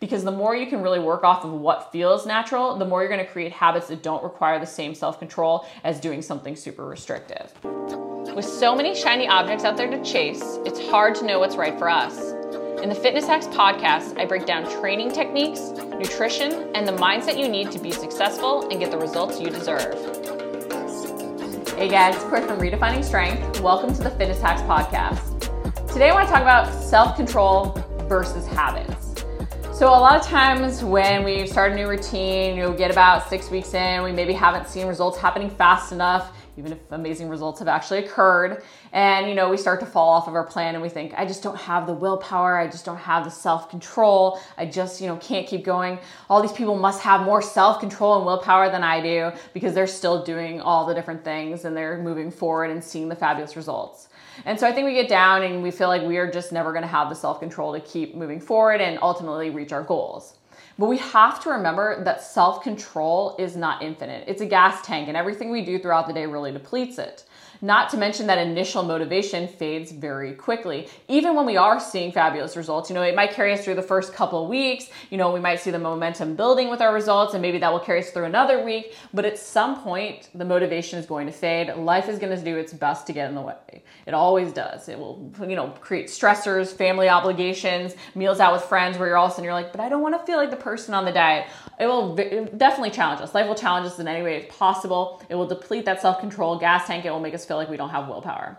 because the more you can really work off of what feels natural, the more you're going to create habits that don't require the same self control as doing something super restrictive. With so many shiny objects out there to chase, it's hard to know what's right for us. In the Fitness Hacks podcast, I break down training techniques, nutrition, and the mindset you need to be successful and get the results you deserve. Hey guys, Cori from Redefining Strength. Welcome to the Fitness Hacks podcast. Today I want to talk about self control versus habits. So, a lot of times when we start a new routine, you'll get about six weeks in, we maybe haven't seen results happening fast enough even if amazing results have actually occurred. And, you know, we start to fall off of our plan and we think, I just don't have the willpower. I just don't have the self control. I just, you know, can't keep going. All these people must have more self control and willpower than I do because they're still doing all the different things and they're moving forward and seeing the fabulous results. And so I think we get down and we feel like we are just never going to have the self control to keep moving forward and ultimately reach our goals. But we have to remember that self control is not infinite. It's a gas tank, and everything we do throughout the day really depletes it. Not to mention that initial motivation fades very quickly. Even when we are seeing fabulous results, you know, it might carry us through the first couple of weeks. You know, we might see the momentum building with our results, and maybe that will carry us through another week. But at some point, the motivation is going to fade. Life is going to do its best to get in the way. It always does. It will, you know, create stressors, family obligations, meals out with friends where you're all of a sudden you're like, but I don't want to feel like the person on the diet. It will definitely challenge us. Life will challenge us in any way possible. It will deplete that self control gas tank. It will make us feel like we don't have willpower.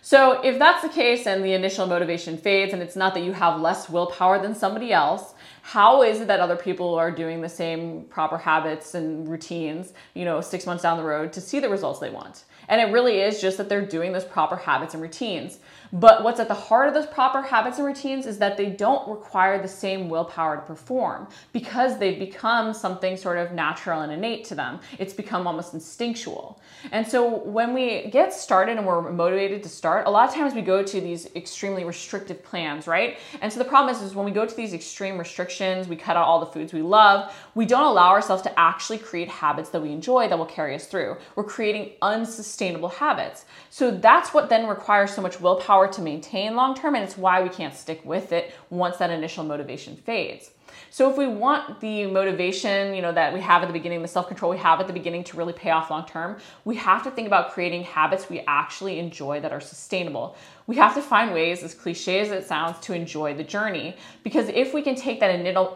So, if that's the case and the initial motivation fades, and it's not that you have less willpower than somebody else, how is it that other people are doing the same proper habits and routines, you know, six months down the road to see the results they want? And it really is just that they're doing those proper habits and routines. But what's at the heart of those proper habits and routines is that they don't require the same willpower to perform because they've become something sort of natural and innate to them. It's become almost instinctual. And so when we get started and we're motivated to start, a lot of times we go to these extremely restrictive plans, right? And so the problem is, is when we go to these extreme restrictions, we cut out all the foods we love, we don't allow ourselves to actually create habits that we enjoy that will carry us through. We're creating unsustainable habits. So that's what then requires so much willpower power to maintain long term, and it's why we can't stick with it once that initial motivation fades. So if we want the motivation, you know, that we have at the beginning, the self-control we have at the beginning to really pay off long term, we have to think about creating habits we actually enjoy that are sustainable. We have to find ways, as cliche as it sounds, to enjoy the journey. Because if we can take that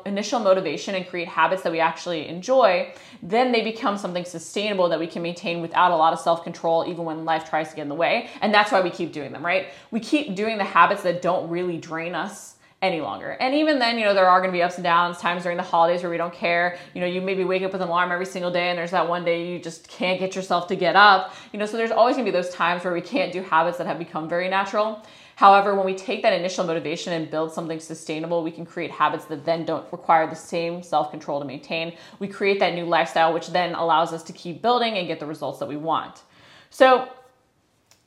initial motivation and create habits that we actually enjoy, then they become something sustainable that we can maintain without a lot of self control, even when life tries to get in the way. And that's why we keep doing them, right? We keep doing the habits that don't really drain us any longer. And even then, you know, there are going to be ups and downs, times during the holidays where we don't care. You know, you maybe wake up with an alarm every single day and there's that one day you just can't get yourself to get up. You know, so there's always going to be those times where we can't do habits that have become very natural. However, when we take that initial motivation and build something sustainable, we can create habits that then don't require the same self control to maintain. We create that new lifestyle, which then allows us to keep building and get the results that we want. So,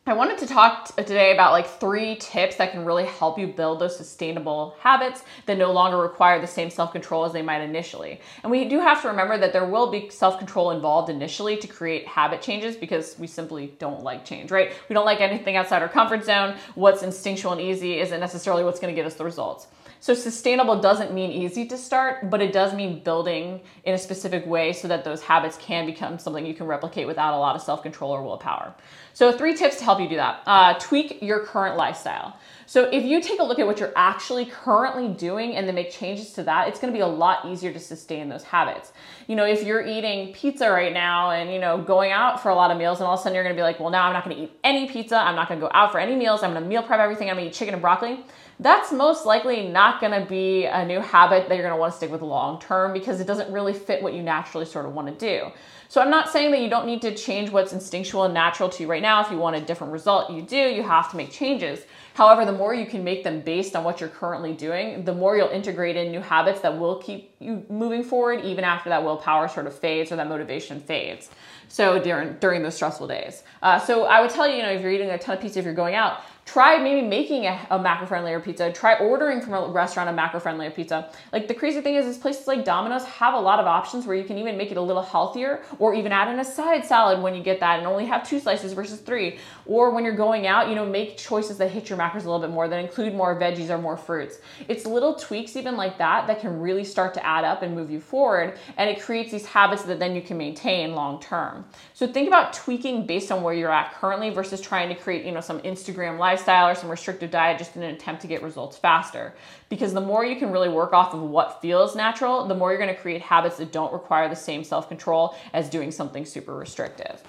I wanted to talk uh, today about like three tips that can really help you build those sustainable habits that no longer require the same self control as they might initially. And we do have to remember that there will be self control involved initially to create habit changes because we simply don't like change, right? We don't like anything outside our comfort zone. What's instinctual and easy isn't necessarily what's going to get us the results. So sustainable doesn't mean easy to start, but it does mean building in a specific way so that those habits can become something you can replicate without a lot of self-control or willpower. So three tips to help you do that. Uh, tweak your current lifestyle. So if you take a look at what you're actually currently doing and then make changes to that, it's to be a lot easier to sustain those habits. You know, if you're eating pizza right now and, you know, going out for a lot of meals and all of a sudden you're to be like, well, now I'm not to eat any pizza. I'm not to go out for any meals. I'm to meal prep everything. I'm to eat chicken and broccoli that's most likely not going to be a new habit that you're going to want to stick with long term because it doesn't really fit what you naturally sort of want to do. So I'm not saying that you don't need to change what's instinctual and natural to you right now. If you want a different result, you do. You have to make changes. However, the more you can make them based on what you're currently doing, the more you'll integrate in new habits that will keep you moving forward even after that willpower sort of fades or that motivation fades. So during during those stressful days. Uh, so I would tell you, you know, if you're eating a ton of pizza, if you're going out, try maybe making a, a macro friendlier pizza. Try ordering from a restaurant a macro friendlier pizza. Like the crazy thing is, is places like Domino's have a lot of options where you can even make it a little healthier, or even add in a side salad when you get that, and only have two slices versus three. Or when you're going out, you know, make choices that hit your macros a little bit more, that include more veggies or more fruits. It's little tweaks even like that that can really start to add up and move you forward, and it creates these habits that then you can maintain long term. So think about tweaking based on where you're at currently versus trying to create, you know, some Instagram lifestyle or some restrictive diet just in an attempt to get results faster. Because the more you can really work off of what feels natural, the more you're going to create habits that don't require the same self-control as doing something super restrictive.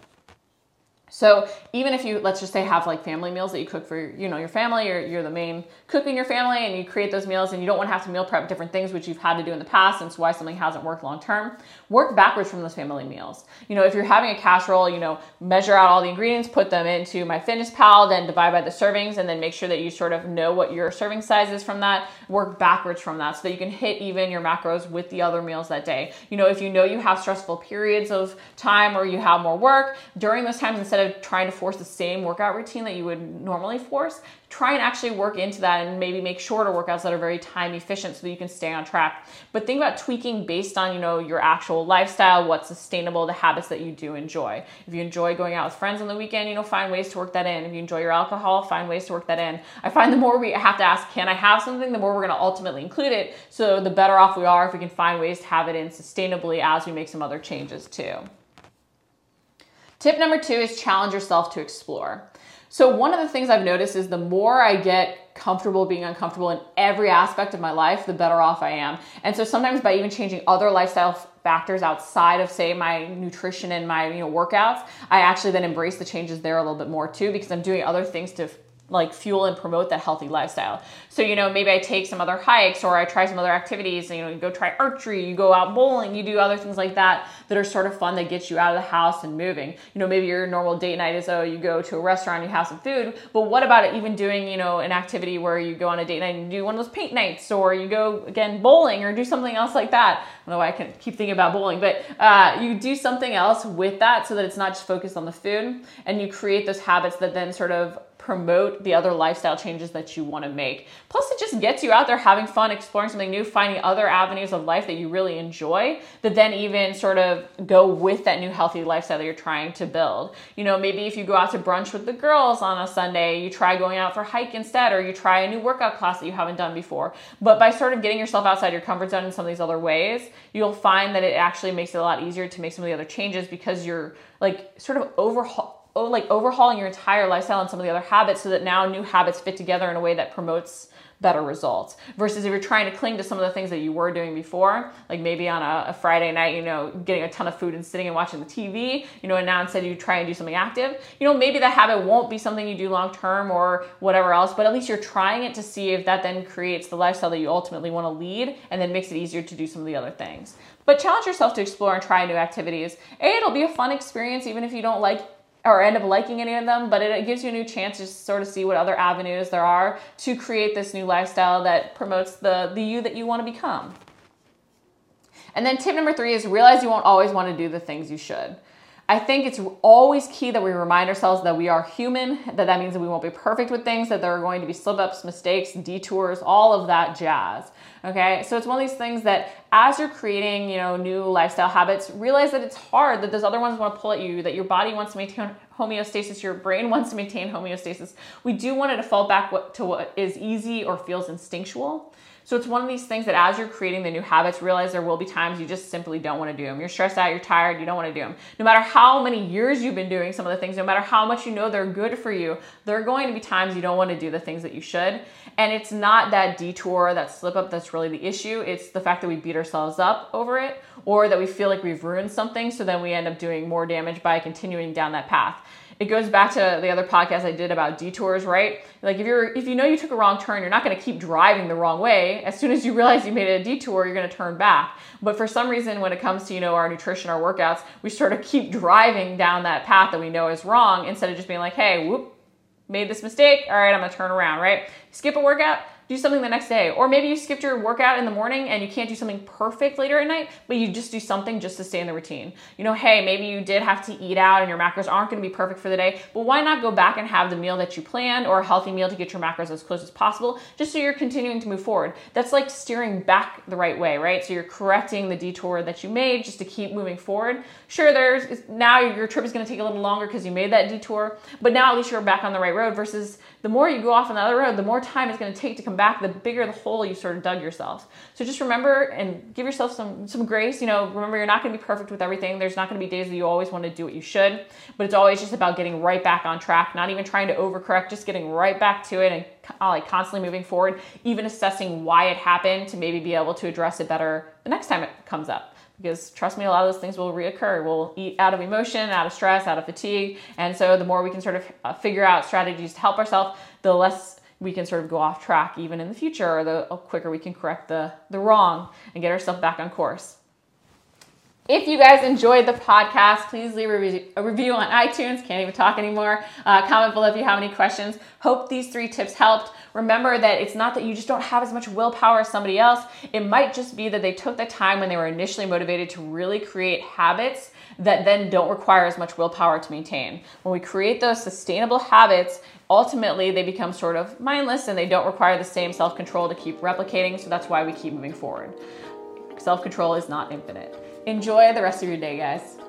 So even if you let's just say have like family meals that you cook for you know your family or you're the main cook in your family and you create those meals and you don't want to have to meal prep different things which you've had to do in the past and it's why something hasn't worked long term work backwards from those family meals. You know if you're having a casserole you know measure out all the ingredients put them into MyFitnessPal then divide by the servings and then make sure that you sort of know what your serving size is from that. Work backwards from that so that you can hit even your macros with the other meals that day. You know if you know you have stressful periods of time or you have more work during those times instead of trying to force the same workout routine that you would normally force, try and actually work into that and maybe make shorter workouts that are very time efficient so that you can stay on track. But think about tweaking based on, you know, your actual lifestyle, what's sustainable, the habits that you do enjoy. If you enjoy going out with friends on the weekend, you know, find ways to work that in. If you enjoy your alcohol, find ways to work that in. I find the more we have to ask, can I have something, the more we're going to ultimately include it. So the better off we are if we can find ways to have it in sustainably as we make some other changes too. Tip number two is challenge yourself to explore. So, one of the things I've noticed is the more I get comfortable being uncomfortable in every aspect of my life, the better off I am. And so, sometimes by even changing other lifestyle factors outside of, say, my nutrition and my you know workouts, I actually then embrace the changes there a little bit more too because I'm doing other things to like fuel and promote that healthy lifestyle. So, you know, maybe I take some other hikes or I try some other activities, you know, you go try archery, you go out bowling, you do other things like that that are sort of fun that get you out of the house and moving. You know, maybe your normal date night is, oh, you go to a restaurant, you have some food, but what about even doing, you know, an activity where you go on a date night and do one of those paint nights or you go again bowling or do something else like that. I don't know why I can keep thinking about bowling, but uh, you do something else with that so that it's not just focused on the food and you create those habits that then sort of promote the other lifestyle changes that you want to make. Plus, it just gets you out there having fun, exploring something new, finding other avenues of life that you really enjoy that then even sort of go with that new healthy lifestyle that you're trying to build. You know, maybe if you go out to brunch with the girls on a Sunday, you try going out for a hike instead, or you try a new workout class that you haven't done before. But by sort of getting yourself outside your comfort zone in some of these other ways, you'll find that it actually makes it a lot easier to make some of the other changes because you're like sort of overhaul like overhauling your entire lifestyle and some of the other habits so that now new habits fit together in a way that promotes better results. Versus if you're trying to cling to some of the things that you were doing before like maybe on a, a, friday night you know getting a ton of food and sitting and watching the tv you know and now instead you try and do something active you know maybe that habit won't be something you do long term or whatever else but at least you're trying it to see if that then creates the lifestyle that you ultimately want to lead and then makes it easier to do some of the other things. But challenge yourself to explore and try new activities. A it'll be a fun experience even if you don't like or end up liking any of them, but it, gives you a new chance to sort of see what other avenues there are to create this new lifestyle that promotes the, the you that you want to become. And then tip number three is realize you won't always want to do the things you should. I think it's always key that we remind ourselves that we are human, that that means that we won't be perfect with things, that there are going to be slip ups, mistakes, detours, all of that jazz. Okay, so it's one of these things that as you're creating, you know, new lifestyle habits, realize that it's hard, that those other ones want to pull at you, that your body wants to maintain homeostasis, your brain wants to maintain homeostasis. We do want it to default back to what is easy or feels instinctual. So it's one of these things that as you're creating the new habits, realize there will be times you just simply don't want to do them. You're stressed out, you're tired, you don't want to do them. No matter how many years you've been doing some of the things, no matter how much you know they're good for you, there are going to be times you don't want to do the things that you should. And it's not that detour, that slip up that's really the issue. It's the fact that we beat ourselves up over it or that we feel like we've ruined something. So then we end up doing more damage by continuing down that path it goes back to the other podcast I did about detours, right? Like if you're if you know you took a wrong turn, you're not going to keep driving the wrong way. As soon as you realize you made a detour, you're going to turn back. But for some reason when it comes to, you know, our nutrition, our workouts, we sort of keep driving down that path that we know is wrong instead of just being like, "Hey, whoop, made this mistake. All right, I'm going to turn around," right? Skip a workout, do something the next day. Or maybe you skipped your workout in the morning and you can't do something perfect later at night, but you just do something just to stay in the routine. You know, hey, maybe you did have to eat out and your macros aren't gonna be perfect for the day, but why not go back and have the meal that you planned or a healthy meal to get your macros as close as possible, just so you're continuing to move forward. That's like steering back the right way, right? So you're correcting the detour that you made just to keep moving forward. Sure, there's now your trip is gonna take a little longer because you made that detour, but now at least you're back on the right road versus the more you go off on the other road, the more time it's going to take to come back, the bigger the hole you sort of dug yourself. So just remember and give yourself some some grace. You know, remember you're not going to be perfect with everything. There's not going to be days that you always want to do what you should, but it's always just about getting right back on track, not even trying to overcorrect, just getting right back to it and uh, like constantly moving forward, even assessing why it happened to maybe be able to address it better the next time it comes up because trust me, a lot of those things will reoccur. We'll eat out of emotion, out of stress, out of fatigue. And so the more we can sort of uh, figure out strategies to help ourselves, the less we can sort of go off track even in the future, or the quicker we can correct the, the wrong and get ourselves back on course. If you guys enjoyed the podcast, please leave a review on iTunes. Can't even talk anymore. Uh, comment below if you have any questions. Hope these three tips helped. Remember that it's not that you just don't have as much willpower as somebody else. It might just be that they took the time when they were initially motivated to really create habits that then don't require as much willpower to maintain. When we create those sustainable habits, ultimately they become sort of mindless and they don't require the same self control to keep replicating. So that's why we keep moving forward. Self control is not infinite. Enjoy the rest of your day, guys.